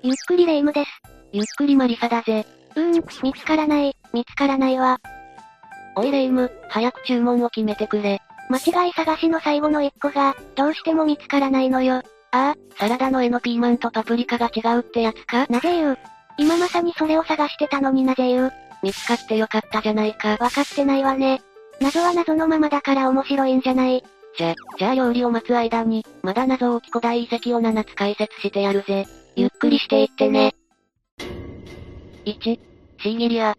ゆっくりレ夢ムです。ゆっくりマリサだぜ。うーん、見つからない、見つからないわ。おいレ夢ム、早く注文を決めてくれ。間違い探しの最後の一個が、どうしても見つからないのよ。ああ、サラダの絵のピーマンとパプリカが違うってやつか？なぜ言う今まさにそれを探してたのになぜ言う見つかってよかったじゃないか。わかってないわね。謎は謎のままだから面白いんじゃない。じゃ、じゃあ料理を待つ間に、まだ謎多き古代遺跡を7つ解説してやるぜ。ゆっくりしていってね。1、シーギリア。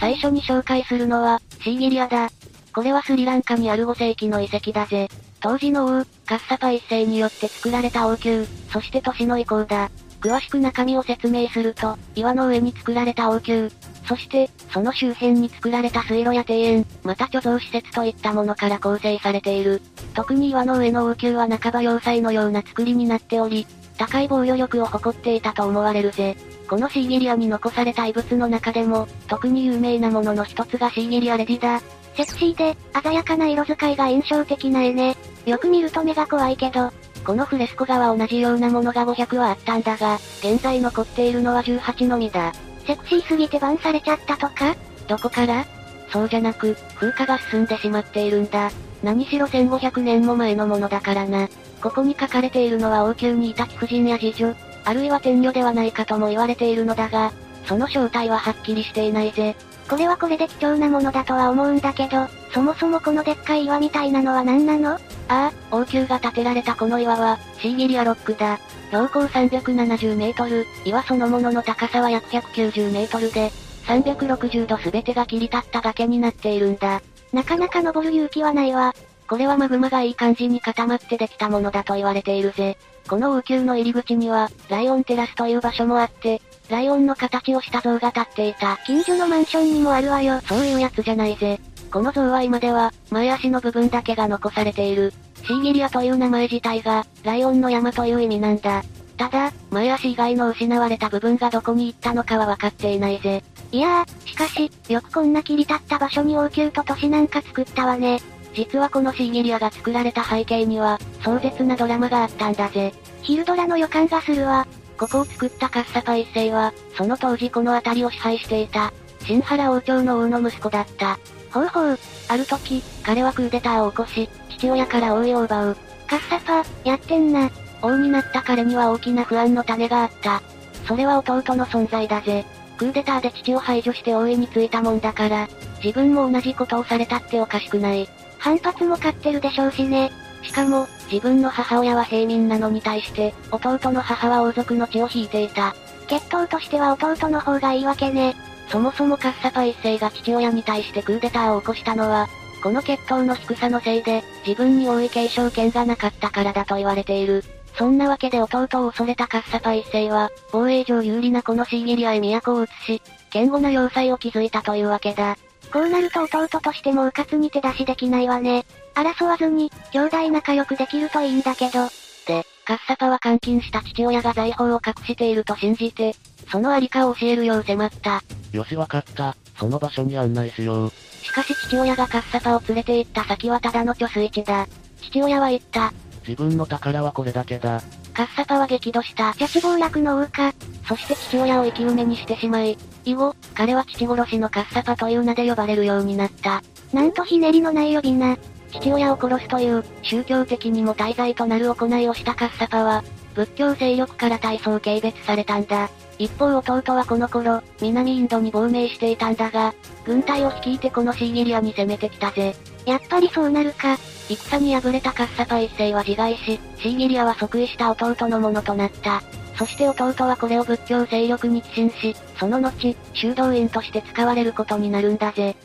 最初に紹介するのは、シーギリアだ。これはスリランカにある5世紀の遺跡だぜ。当時の王、カッサパ一世によって作られた王宮、そして都市の遺構だ。詳しく中身を説明すると、岩の上に作られた王宮、そして、その周辺に作られた水路や庭園、また貯蔵施設といったものから構成されている。特に岩の上の王宮は半ば要塞のような作りになっており、高い防御力を誇っていたと思われるぜ。このシーギリアに残された遺物の中でも、特に有名なものの一つがシーギリアレディだ。セクシーで、鮮やかな色使いが印象的な絵ね。よく見ると目が怖いけど、このフレスコ画は同じようなものが500はあったんだが、現在残っているのは18のみだ。セクシーすぎてバンされちゃったとか？どこから？そうじゃなく、風化が進んでしまっているんだ。何しろ1500年も前のものだからな。ここに書かれているのは王宮にいた貴婦人や次女、あるいは天女ではないかとも言われているのだが、その正体ははっきりしていないぜ。これはこれで貴重なものだとは思うんだけど、そもそもこのでっかい岩みたいなのは何なの？ああ、王宮が建てられたこの岩は、シーギリアロックだ。標高370メートル、岩そのものの高さは約190メートルで、360度すべてが切り立った崖になっているんだ。なかなか登る勇気はないわ。これはマグマがいい感じに固まってできたものだと言われているぜ。この王宮の入り口には、ライオンテラスという場所もあって、ライオンの形をした像が立っていた。近所のマンションにもあるわよ。そういうやつじゃないぜ。この像は今では、前足の部分だけが残されている。シーギリアという名前自体が、ライオンの山という意味なんだ。ただ、前足以外の失われた部分がどこに行ったのかは分かっていないぜ。いやー、しかし、よくこんな切り立った場所に王宮と都市なんか作ったわね。実はこのシーギリアが作られた背景には、壮絶なドラマがあったんだぜ。ヒルドラの予感がするわ。ここを作ったカッサパ一世は、その当時この辺りを支配していた、新原王朝の王の息子だった。ほうほう。ある時、彼はクーデターを起こし、父親から王位を奪う。カッサパ、やってんな。王になった彼には大きな不安の種があった。それは弟の存在だぜ。クーデターで父を排除して王位についたもんだから、自分も同じことをされたっておかしくない。反発も買ってるでしょうしね。しかも、自分の母親は平民なのに対して、弟の母は王族の血を引いていた。血統としては弟の方がいいわけね。そもそもカッサパ一世が父親に対してクーデターを起こしたのは、この血統の低さのせいで、自分に王位継承権がなかったからだと言われている。そんなわけで弟を恐れたカッサパ一世は、防衛上有利なこのシーギリアへ都を移し、堅固な要塞を築いたというわけだ。こうなると弟としても迂闊に手出しできないわね。争わずに、兄弟仲良くできるといいんだけど。で、カッサパは監禁した父親が財宝を隠していると信じて、そのありかを教えるよう迫った。よしわかった。その場所に案内しよう。しかし父親がカッサパを連れて行った先はただの貯水池だ。父親は言った。自分の宝はこれだけだ。カッサパは激怒した。じゃち暴落の王か。そして父親を生き埋めにしてしまい、以後、彼は父殺しのカッサパという名で呼ばれるようになった。なんとひねりのない呼び名。父親を殺すという、宗教的にも大罪となる行いをしたカッサパは、仏教勢力から大層軽蔑されたんだ。一方弟はこの頃、南インドに亡命していたんだが、軍隊を率いてこのシーギリアに攻めてきたぜ。やっぱりそうなるか。戦に敗れたカッサパ一世は自害し、シーギリアは即位した弟のものとなった。そして弟はこれを仏教勢力に寄進し、その後、修道院として使われることになるんだぜ。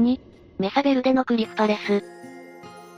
2、メサベルデのクリフパレス。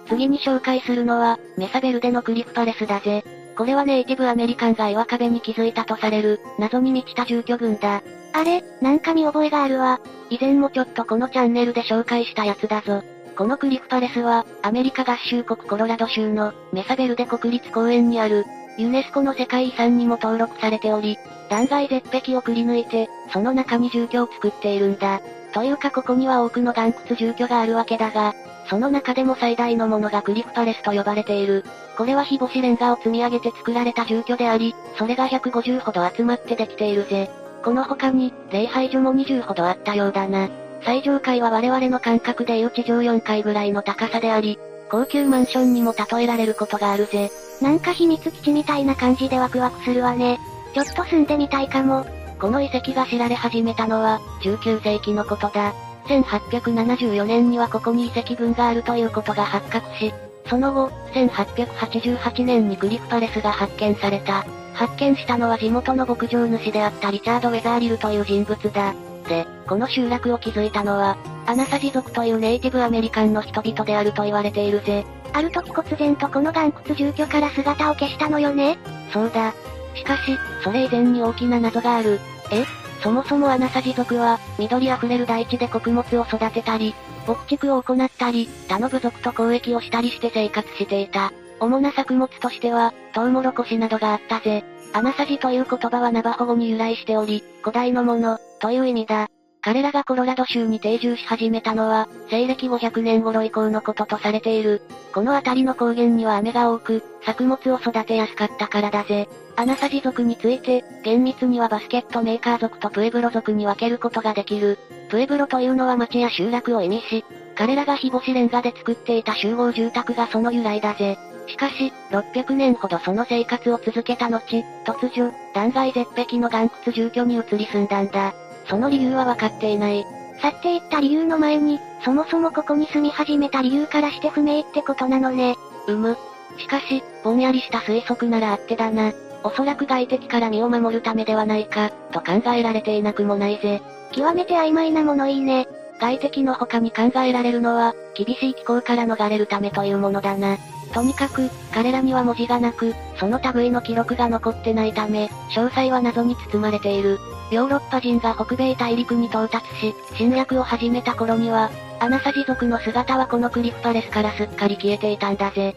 次に紹介するのは、メサベルデのクリフパレスだぜ。これはネイティブアメリカンが岩壁に築いたとされる、謎に満ちた住居群だ。あれ、なんか見覚えがあるわ。以前もちょっとこのチャンネルで紹介したやつだぞ。このクリフパレスは、アメリカ合衆国コロラド州のメサベルデ国立公園にある、ユネスコの世界遺産にも登録されており、断崖絶壁をくり抜いて、その中に住居を作っているんだ。というかここには多くの岩窟住居があるわけだが、その中でも最大のものがクリフパレスと呼ばれている。これは日干しレンガを積み上げて作られた住居であり、それが150ほど集まってできているぜ。この他に、礼拝所も20ほどあったようだな。最上階は我々の感覚でいう地上4階ぐらいの高さであり、高級マンションにも例えられることがあるぜ。なんか秘密基地みたいな感じでワクワクするわね。ちょっと住んでみたいかも。この遺跡が知られ始めたのは、19世紀のことだ。1874年にはここに遺跡群があるということが発覚し、その後、1888年にグリフパレスが発見された。発見したのは地元の牧場主であったリチャード・ウェザーリルという人物だ。で、この集落を築いたのは、アナサジ族というネイティブアメリカンの人々であると言われているぜ。ある時忽然とこの岩窟住居から姿を消したのよねそうだ。しかし、それ以前に大きな謎がある。え？そもそもアナサジ族は、緑あふれる大地で穀物を育てたり、牧畜を行ったり、他の部族と交易をしたりして生活していた。主な作物としては、トウモロコシなどがあったぜ。アナサジという言葉はナバホ語に由来しており、古代のもの、という意味だ。彼らがコロラド州に定住し始めたのは、西暦500年頃以降のこととされている。この辺りの高原には雨が多く、作物を育てやすかったからだぜ。アナサジ族について、厳密にはバスケットメーカー族とプエブロ族に分けることができる。プエブロというのは町や集落を意味し、彼らが日干しレンガで作っていた集合住宅がその由来だぜ。しかし、600年ほどその生活を続けた後、突如、断崖絶壁の岩窟住居に移り住んだんだ。その理由は分かっていない。去っていった理由の前に、そもそもここに住み始めた理由からして不明ってことなのね。うむ。しかし、ぼんやりした推測ならあってだな。おそらく外敵から身を守るためではないか、と考えられていなくもないぜ。極めて曖昧なものいいね。外敵の他に考えられるのは、厳しい気候から逃れるためというものだな。とにかく、彼らには文字がなく、その類の記録が残ってないため、詳細は謎に包まれている。ヨーロッパ人が北米大陸に到達し、侵略を始めた頃には、アナサジ族の姿はこのクリフパレスからすっかり消えていたんだぜ。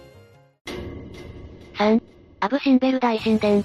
3. アブシンベル大神殿。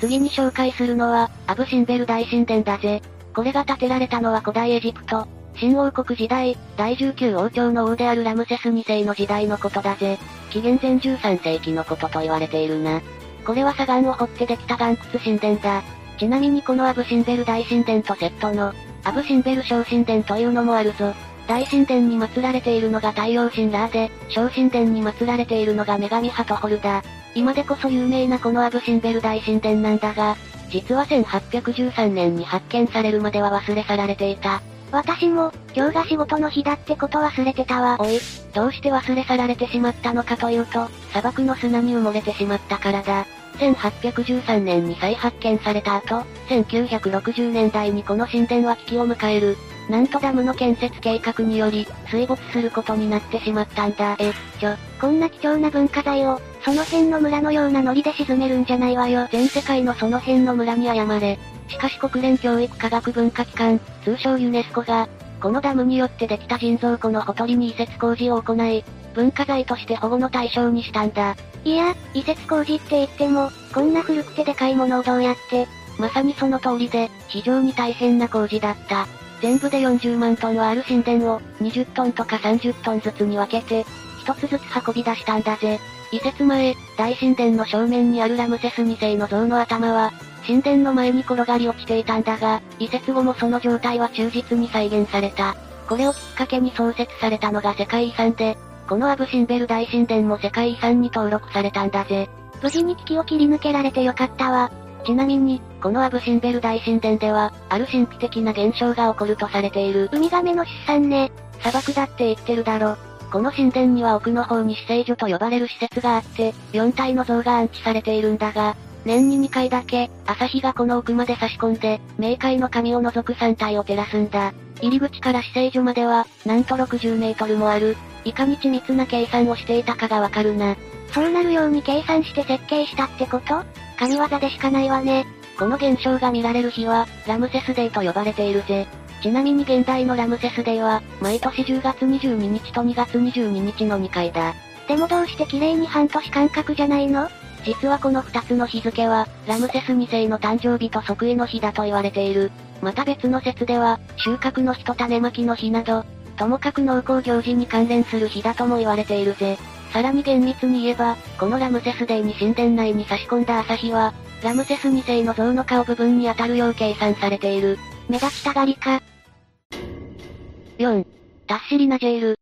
次に紹介するのは、アブシンベル大神殿だぜ。これが建てられたのは古代エジプト、新王国時代、第19王朝の王であるラムセス2世の時代のことだぜ。紀元前13世紀のことと言われているな。これは砂岩を掘ってできた岩窟神殿だ。ちなみにこのアブシンベル大神殿とセットの、アブシンベル小神殿というのもあるぞ。大神殿に祀られているのが太陽神ラーで、小神殿に祀られているのが女神ハトホルだ。今でこそ有名なこのアブシンベル大神殿なんだが、実は1813年に発見されるまでは忘れ去られていた。私も、今日が仕事の日だってこと忘れてたわ。おい、どうして忘れ去られてしまったのかというと、砂漠の砂に埋もれてしまったからだ。1813年に再発見された後、1960年代にこの神殿は危機を迎える。なんとダムの建設計画により、水没することになってしまったんだ。え、ちょ、こんな貴重な文化財を、その辺の村のようなノリで沈めるんじゃないわよ。全世界のその辺の村に謝れ。しかし国連教育科学文化機関、通称ユネスコが、このダムによってできた人造湖のほとりに移設工事を行い、文化財として保護の対象にしたんだ。いや、移設工事って言っても、こんな古くてでかいものをどうやって。まさにその通りで、非常に大変な工事だった。全部で40万トンはある神殿を、20トンとか30トンずつに分けて、一つずつ運び出したんだぜ。移設前、大神殿の正面にあるラムセス2世の像の頭は、神殿の前に転がり落ちていたんだが、移設後もその状態は忠実に再現された。これをきっかけに創設されたのが世界遺産で、このアブシンベル大神殿も世界遺産に登録されたんだぜ。無事に危機を切り抜けられてよかったわ。ちなみに、このアブシンベル大神殿では、ある神秘的な現象が起こるとされている。ウミガメの出産ね。砂漠だって言ってるだろ。この神殿には奥の方に死聖所と呼ばれる施設があって、4体の像が安置されているんだが、年に2回だけ、朝日がこの奥まで差し込んで、冥界の神を除く3体を照らすんだ。入り口から死聖所までは、なんと60メートルもある。いかに緻密な計算をしていたかがわかるな。そうなるように計算して設計したってこと？神業でしかないわね。この現象が見られる日は、ラムセスデーと呼ばれているぜ。ちなみに現代のラムセスデーは、毎年10月22日と2月22日の2回だ。でもどうして綺麗に半年間隔じゃないの？実はこの2つの日付は、ラムセス2世の誕生日と即位の日だと言われている。また別の説では、収穫の日と種まきの日など、ともかく農耕行事に関連する日だとも言われているぜ。さらに厳密に言えば、このラムセスデイに神殿内に差し込んだ朝日は、ラムセス2世の像の顔部分に当たるよう計算されている。目立ちたがりか。4. タッシリナジェイル。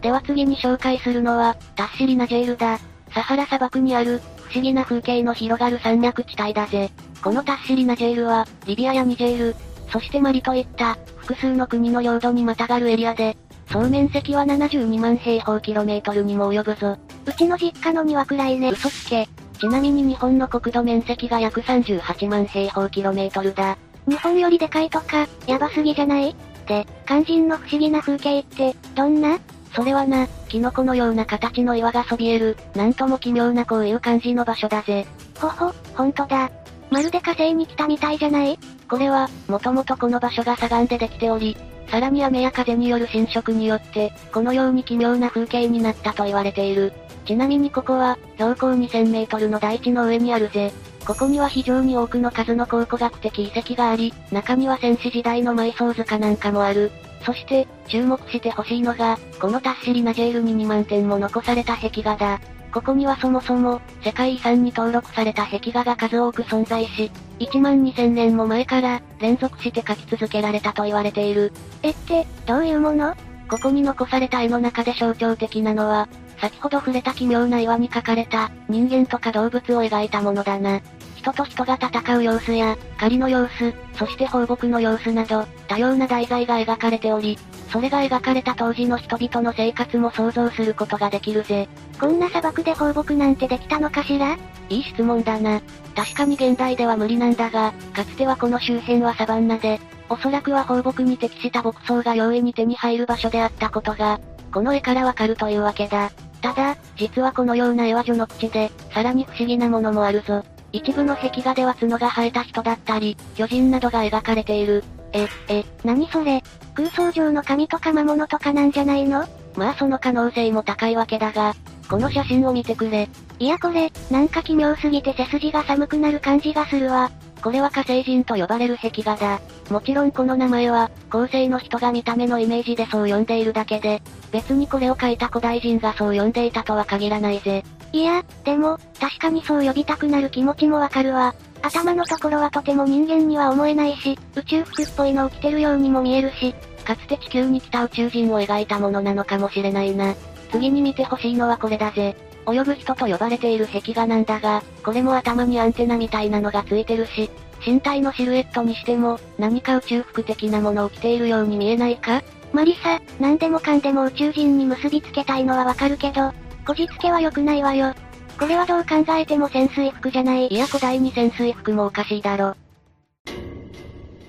では次に紹介するのは、タッシリナジェイルだ。サハラ砂漠にある、不思議な風景の広がる山脈地帯だぜ。このタッシリナジェイルは、リビアやニジェール、そしてマリといった、複数の国の領土にまたがるエリアで、総面積は72万平方キロメートルにも及ぶぞ。うちの実家の庭くらいね。嘘つけ。ちなみに日本の国土面積が約38万平方キロメートルだ。日本よりでかいとか、やばすぎじゃない？で、肝心の不思議な風景って、どんな？それはな、キノコのような形の岩がそびえる、なんとも奇妙なこういう感じの場所だぜ。ほほ、ほんとだ。まるで火星に来たみたいじゃない？これは、もともとこの場所が砂岩でできており、さらに雨や風による侵食によって、このように奇妙な風景になったと言われている。ちなみにここは、標高2000メートルの大地の上にあるぜ。ここには非常に多くの数の考古学的遺跡があり、中には戦死時代の埋葬塚なんかもある。そして、注目してほしいのが、このタッシリナジェールに2万点も残された壁画だ。ここにはそもそも、世界遺産に登録された壁画が数多く存在し、1万2000年も前から、連続して描き続けられたと言われている。えって、どういうもの？ここに残された絵の中で象徴的なのは、先ほど触れた奇妙な岩に描かれた、人間とか動物を描いたものだな。人と人が戦う様子や、狩りの様子、そして放牧の様子など、多様な題材が描かれており、それが描かれた当時の人々の生活も想像することができるぜ。こんな砂漠で放牧なんてできたのかしら？いい質問だな。確かに現代では無理なんだが、かつてはこの周辺はサバンナで、おそらくは放牧に適した牧草が容易に手に入る場所であったことが、この絵からわかるというわけだ。ただ、実はこのような絵は序の口で、さらに不思議なものもあるぞ。一部の壁画では角が生えた人だったり、巨人などが描かれている。え、え、何それ？空想上の神とか魔物とかなんじゃないの？まあその可能性も高いわけだが、この写真を見てくれ。いやこれ、なんか奇妙すぎて背筋が寒くなる感じがするわ。これは火星人と呼ばれる壁画だ。もちろんこの名前は、後世の人が見た目のイメージでそう呼んでいるだけで、別にこれを書いた古代人がそう呼んでいたとは限らないぜ。いや、でも、確かにそう呼びたくなる気持ちもわかるわ。頭のところはとても人間には思えないし、宇宙服っぽいのを着てるようにも見えるし、かつて地球に来た宇宙人を描いたものなのかもしれないな。次に見てほしいのはこれだぜ。泳ぐ人と呼ばれている壁画なんだが、これも頭にアンテナみたいなのがついてるし、身体のシルエットにしても、何か宇宙服的なものを着ているように見えないか？マリサ、何でもかんでも宇宙人に結びつけたいのはわかるけど、こじつけは良くないわよ。これはどう考えても潜水服じゃない。いや古代に潜水服もおかしいだろ。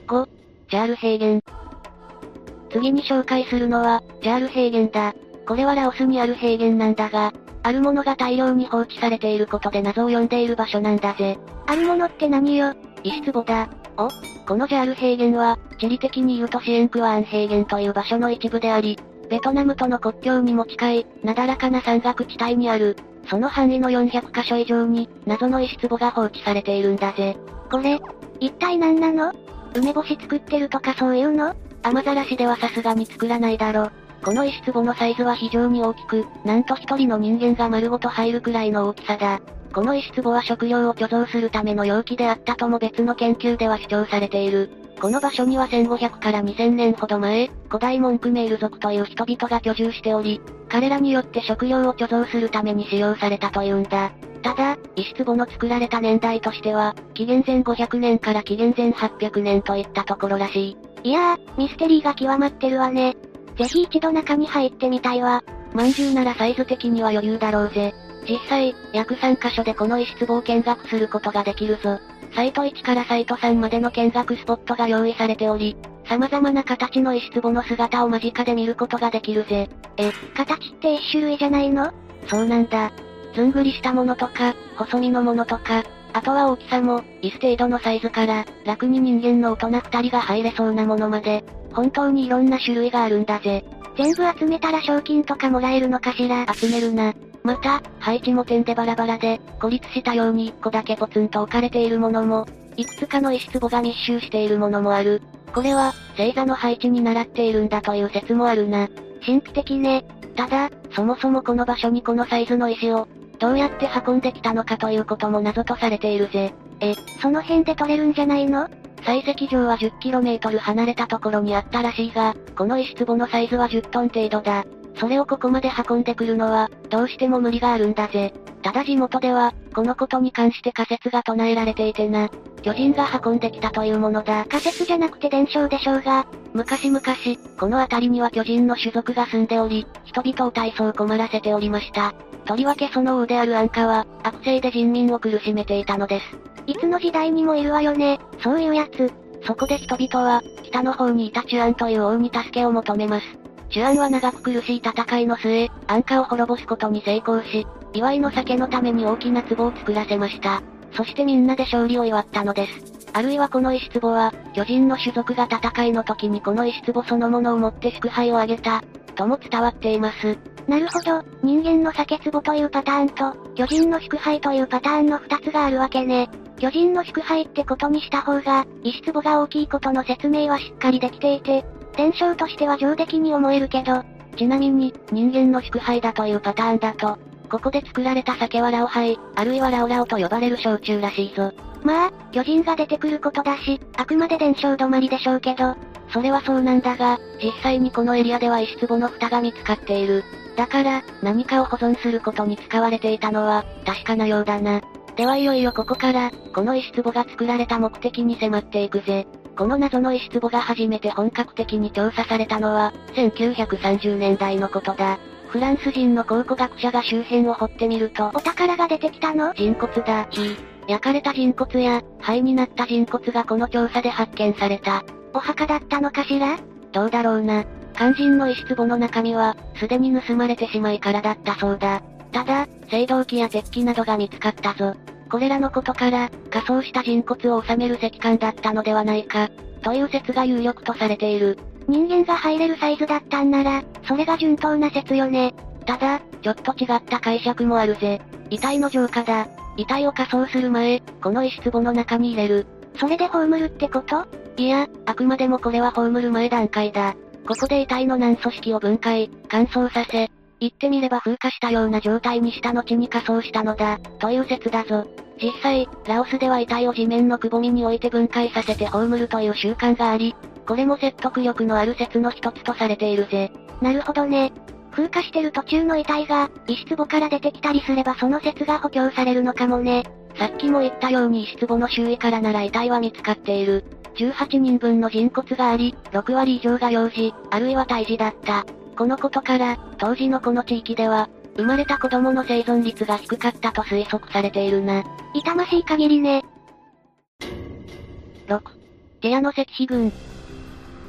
5、ジャール平原。次に紹介するのは、ジャール平原だ。これはラオスにある平原なんだが、あるものが大量に放置されていることで謎を呼んでいる場所なんだぜ。あるものって何よ？石壺だ。おこのジャール平原は、地理的に言うとシエンクワーン平原という場所の一部であり、ベトナムとの国境にも近い、なだらかな山岳地帯にある、その範囲の400カ所以上に、謎の石壺が放置されているんだぜ。これ、一体何なの？梅干し作ってるとかそういうの？雨ざらしではさすがに作らないだろ。この石壺のサイズは非常に大きく、なんと一人の人間が丸ごと入るくらいの大きさだ。この石壺は食料を貯蔵するための容器であったとも別の研究では主張されている。この場所には1500から2000年ほど前、古代モンクメール族という人々が居住しており、彼らによって食料を貯蔵するために使用されたというんだ。ただ、石壺の作られた年代としては、紀元前500年から紀元前800年といったところらしい。いやー、ミステリーが極まってるわね。ぜひ一度中に入ってみたいわ。まんじゅうならサイズ的には余裕だろうぜ。実際、約3カ所でこの石壺を見学することができるぞ。サイト1からサイト3までの見学スポットが用意されており、様々な形の石壺の姿を間近で見ることができるぜ。え、形って一種類じゃないの？そうなんだ。ずんぐりしたものとか、細身のものとか、あとは大きさも、椅子程度のサイズから、楽に人間の大人二人が入れそうなものまで、本当にいろんな種類があるんだぜ。全部集めたら賞金とかもらえるのかしら？集めるな。また、配置も点でバラバラで、孤立したように一個だけポツンと置かれているものも、いくつかの石壺が密集しているものもある。これは、星座の配置に習っているんだという説もあるな。神秘的ね。ただ、そもそもこの場所にこのサイズの石を、どうやって運んできたのかということも謎とされているぜ。え、その辺で取れるんじゃないの？採石場は 10km 離れたところにあったらしいが、この石壺のサイズは10トン程度だ。それをここまで運んでくるのは、どうしても無理があるんだぜ。ただ地元では、このことに関して仮説が唱えられていてな。巨人が運んできたというものだ。仮説じゃなくて伝承でしょうが。昔々、この辺りには巨人の種族が住んでおり、人々を大層困らせておりました。とりわけその王である安価は、悪性で人民を苦しめていたのです。いつの時代にもいるわよね、そういうやつ。そこで人々は、北の方にいたチュアンという王に助けを求めます。チュアンは長く苦しい戦いの末、安価を滅ぼすことに成功し、祝いの酒のために大きな壺を作らせました。そしてみんなで勝利を祝ったのです。あるいはこの石壺は、巨人の種族が戦いの時にこの石壺そのものを持って祝杯を挙げた、とも伝わっています。なるほど、人間の酒壺というパターンと、巨人の祝杯というパターンの二つがあるわけね。巨人の祝杯ってことにした方が、石壺が大きいことの説明はしっかりできていて、伝承としては上出来に思えるけど、ちなみに、人間の祝杯だというパターンだと、ここで作られた酒はラオハイ、あるいはラオラオと呼ばれる焼酎らしいぞ。まあ、巨人が出てくることだし、あくまで伝承止まりでしょうけど、それはそうなんだが、実際にこのエリアでは石壺の蓋が見つかっている。だから、何かを保存することに使われていたのは、確かなようだな。ではいよいよここから、この石壺が作られた目的に迫っていくぜ。この謎の石壺が初めて本格的に調査されたのは、1930年代のことだ。フランス人の考古学者が周辺を掘ってみると、お宝が出てきたの？人骨だ。ひ。焼かれた人骨や、灰になった人骨がこの調査で発見された。お墓だったのかしら？どうだろうな。肝心の石壺の中身は、すでに盗まれてしまいからだったそうだ。ただ、青銅器や鉄器などが見つかったぞ。これらのことから、仮装した人骨を収める石棺だったのではないか、という説が有力とされている。人間が入れるサイズだったんなら、それが順当な説よね。ただ、ちょっと違った解釈もあるぜ。遺体の浄化だ。遺体を火葬する前、この石壺の中に入れる。それで葬るってこと？いや、あくまでもこれは葬る前段階だ。ここで遺体の軟組織を分解、乾燥させ、言ってみれば風化したような状態にした後に火葬したのだ、という説だぞ。実際、ラオスでは遺体を地面のくぼみに置いて分解させて葬るという習慣があり、これも説得力のある説の一つとされているぜ。なるほどね。風化してる途中の遺体が、石壺から出てきたりすればその説が補強されるのかもね。さっきも言ったように石壺の周囲からなら遺体は見つかっている。18人分の人骨があり、6割以上が幼児、あるいは胎児だった。このことから、当時のこの地域では、生まれた子供の生存率が低かったと推測されているな。痛ましい限りね。6. ティアの石碑群。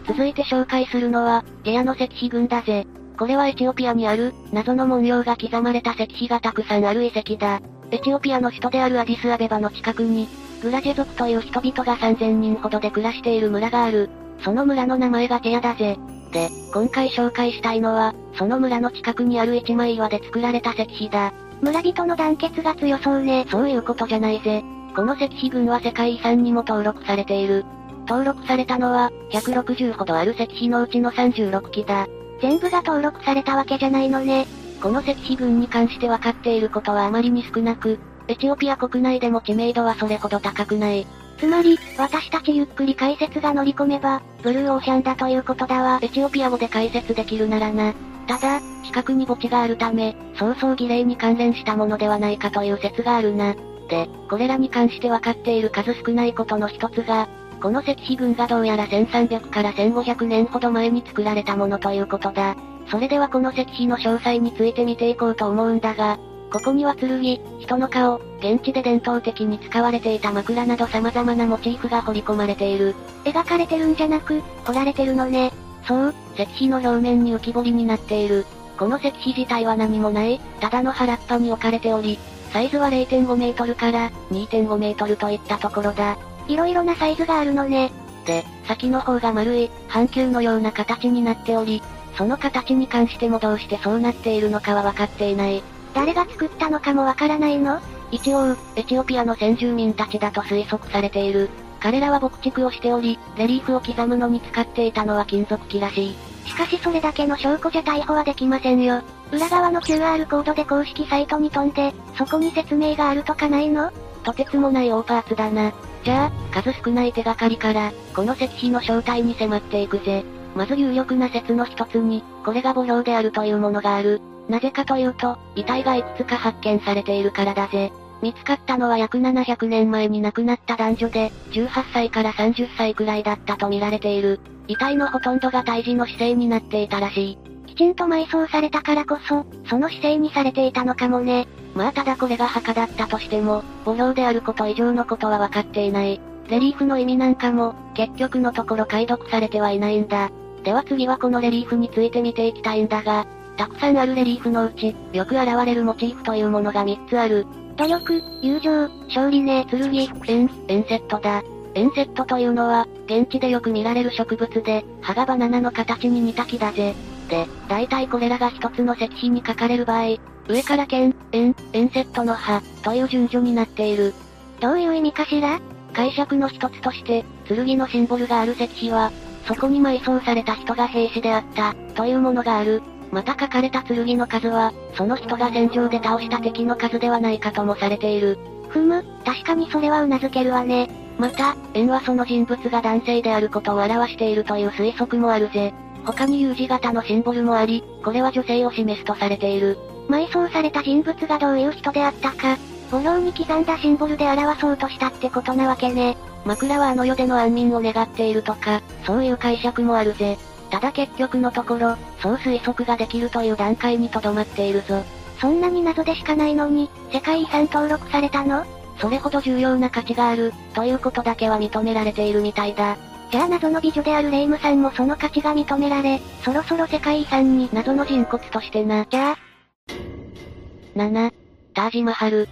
続いて紹介するのは、ティアの石碑群だぜ。これはエチオピアにある、謎の文様が刻まれた石碑がたくさんある遺跡だ。エチオピアの首都であるアディスアベバの近くに、グラジェ族という人々が3000人ほどで暮らしている村がある。その村の名前がティアだぜ。で、今回紹介したいのは、その村の近くにある一枚岩で作られた石碑だ。村人の団結が強そうね。そういうことじゃないぜ。この石碑群は世界遺産にも登録されている。登録されたのは、160ほどある石碑のうちの36基だ。全部が登録されたわけじゃないのね。この石碑群に関して分かっていることはあまりに少なく、エチオピア国内でも知名度はそれほど高くない。つまり、私たちゆっくり解説が乗り込めば、ブルーオーシャンだということだわ。エチオピア語で解説できるならな。ただ、近くに墓地があるため、そうそう儀礼に関連したものではないかという説があるな。で、これらに関して分かっている数少ないことの一つが、この石碑群がどうやら1300から1500年ほど前に作られたものということだ。それではこの石碑の詳細について見ていこうと思うんだが、ここには剣、人の顔、現地で伝統的に使われていた枕など様々なモチーフが彫り込まれている。描かれてるんじゃなく、彫られてるのね。そう、石碑の表面に浮き彫りになっている。この石碑自体は何もない、ただの原っぱに置かれており、サイズは0.5メートルから2.5メートルといったところだ。いろいろなサイズがあるのね。で、先の方が丸い、半球のような形になっており、その形に関してもどうしてそうなっているのかは分かっていない。誰が作ったのかもわからないの？一応、エチオピアの先住民たちだと推測されている。彼らは牧畜をしており、レリーフを刻むのに使っていたのは金属機らしい。しかしそれだけの証拠じゃ逮捕はできませんよ。裏側の QR コードで公式サイトに飛んで、そこに説明があるとかないの？とてつもない大パーツだな。じゃあ、数少ない手がかりから、この石碑の正体に迫っていくぜ。まず有力な説の一つに、これが母標であるというものがある。なぜかというと、遺体がいくつか発見されているからだぜ。見つかったのは約700年前に亡くなった男女で、18歳から30歳くらいだったと見られている。遺体のほとんどが胎児の姿勢になっていたらしい。きちんと埋葬されたからこそ、その姿勢にされていたのかもね。まあただこれが墓だったとしても、母標であること以上のことは分かっていない。レリーフの意味なんかも、結局のところ解読されてはいないんだ。では次はこのレリーフについて見ていきたいんだが、たくさんあるレリーフのうち、よく現れるモチーフというものが3つある。努力、友情、勝利ね、剣、円、円セットだ。円セットというのは、現地でよく見られる植物で、葉がバナナの形に似た木だぜ。で、大体これらが一つの石碑に書かれる場合、上から剣、円、円セットの葉、という順序になっている。どういう意味かしら？解釈の一つとして、剣のシンボルがある石碑は、そこに埋葬された人が兵士であった、というものがある。また書かれた剣の数は、その人が戦場で倒した敵の数ではないかともされている。ふむ、確かにそれは頷けるわね。また、円はその人物が男性であることを表しているという推測もあるぜ。他に U 字型のシンボルもあり、これは女性を示すとされている。埋葬された人物がどういう人であったか、母標に刻んだシンボルで表そうとしたってことなわけね。枕はあの世での安眠を願っているとか、そういう解釈もあるぜ。ただ結局のところ、そう推測ができるという段階にとどまっているぞ。そんなに謎でしかないのに、世界遺産登録されたの？それほど重要な価値がある、ということだけは認められているみたいだ。じゃあ謎の美女であるレイムさんもその価値が認められ、そろそろ世界遺産に謎の人骨としてな。じゃあ。7、タージマハル。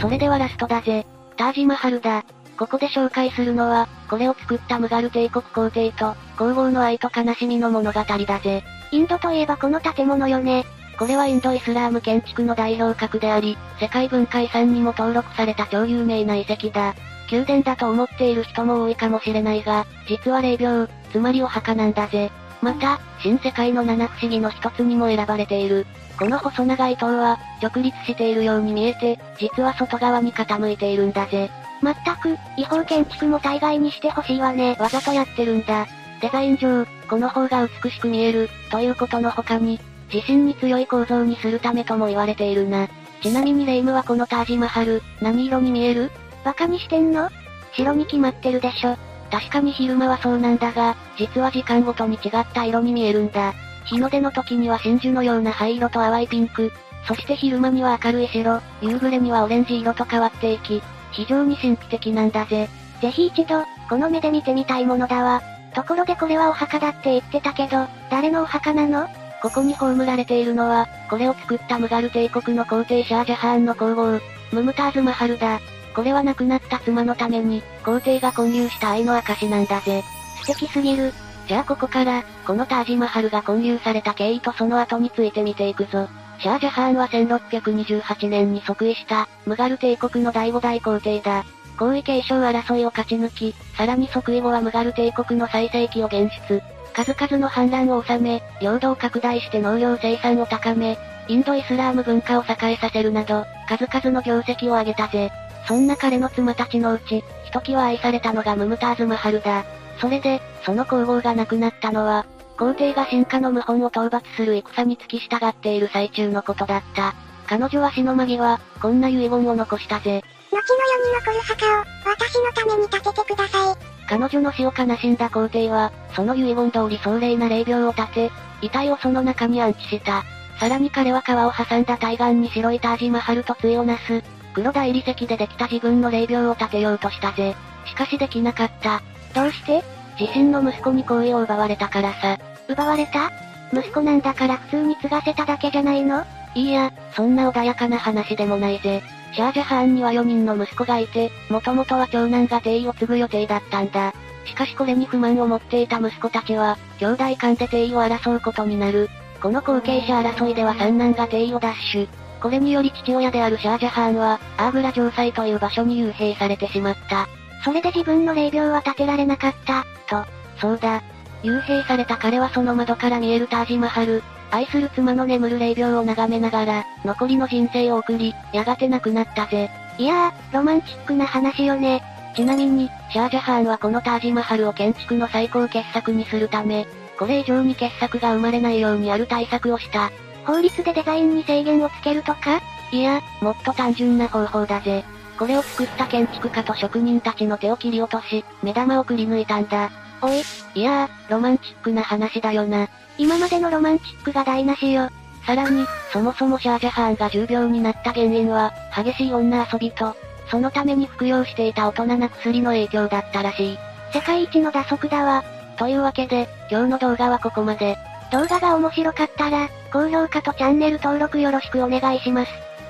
それではラストだぜ。タージマハルだ。ここで紹介するのは、これを作ったムガル帝国皇帝と、皇后の愛と悲しみの物語だぜ。インドといえばこの建物よね。これはインドイスラーム建築の代表格であり、世界文化遺産にも登録された超有名な遺跡だ。宮殿だと思っている人も多いかもしれないが、実は霊廟、つまりお墓なんだぜ。また、新世界の七不思議の一つにも選ばれている。この細長い塔は、直立しているように見えて、実は外側に傾いているんだぜ。まったく、違法建築も大概にしてほしいわね。わざとやってるんだ。デザイン上、この方が美しく見える、ということの他に、地震に強い構造にするためとも言われているな。ちなみにレイムはこのタージマハル、何色に見える？バカにしてんの？白に決まってるでしょ。確かに昼間はそうなんだが、実は時間ごとに違った色に見えるんだ。日の出の時には真珠のような灰色と淡いピンク、そして昼間には明るい白、夕暮れにはオレンジ色と変わっていき、非常に神秘的なんだぜ。ぜひ一度、この目で見てみたいものだわ。ところでこれはお墓だって言ってたけど、誰のお墓なの？ここに葬られているのは、これを作ったムガル帝国の皇帝シャージャハーンの皇后、ムムターズ・マハルだ。これは亡くなった妻のために、皇帝が混入した愛の証なんだぜ。素敵すぎる。じゃあここから、このタージマハルが混入された経緯とその後について見ていくぞ。シャージャハーンは1628年に即位した、ムガル帝国の第5代皇帝だ。皇位継承争いを勝ち抜き、さらに即位後はムガル帝国の最盛期を現出。数々の反乱を収め、領土を拡大して農業生産を高め、インドイスラーム文化を栄えさせるなど、数々の業績を挙げたぜ。そんな彼の妻たちのうち、ひときわ愛されたのがムムターズ・マハルだ。それで、その皇后が亡くなったのは、皇帝が進化の謀反を討伐する戦に付き従っている最中のことだった。彼女は死の間際、こんな遺言を残したぜ。後の世に残る墓を、私のために建ててください。彼女の死を悲しんだ皇帝は、その遺言通り壮麗な霊廟を建て、遺体をその中に安置した。さらに彼は川を挟んだ対岸に白いタージマハルと対をなす、黒大理石でできた自分の霊廟を建てようとしたぜ。しかしできなかった。どうして？自身の息子に好意を奪われたからさ。奪われた？息子なんだから普通に継がせただけじゃないの？いいや、そんな穏やかな話でもないぜ。シャージャハーンには4人の息子がいて、もともとは長男が帝位を継ぐ予定だったんだ。しかしこれに不満を持っていた息子たちは、兄弟間で帝位を争うことになる。この後継者争いでは三男が帝位を奪取。これにより父親であるシャージャハーンは、アーグラ城塞という場所に幽閉されてしまった。それで自分の霊廟は建てられなかった、と。そうだ。幽閉された彼はその窓から見えるタージマハル、愛する妻の眠る霊廟を眺めながら、残りの人生を送り、やがて亡くなったぜ。いやー、ロマンチックな話よね。ちなみに、シャージャハーンはこのタージマハルを建築の最高傑作にするため、これ以上に傑作が生まれないようにある対策をした。法律でデザインに制限をつけるとか？いや、もっと単純な方法だぜ。これを作った建築家と職人たちの手を切り落とし、目玉をくり抜いたんだ。おい、いやー、ロマンチックな話だよな。今までのロマンチックが台無しよ。さらに、そもそもシャージャハーンが重病になった原因は、激しい女遊びと、そのために服用していた大人な薬の影響だったらしい。世界一の打足だわ。というわけで、今日の動画はここまで。動画が面白かったら、高評価とチャンネル登録よろしくお願いします。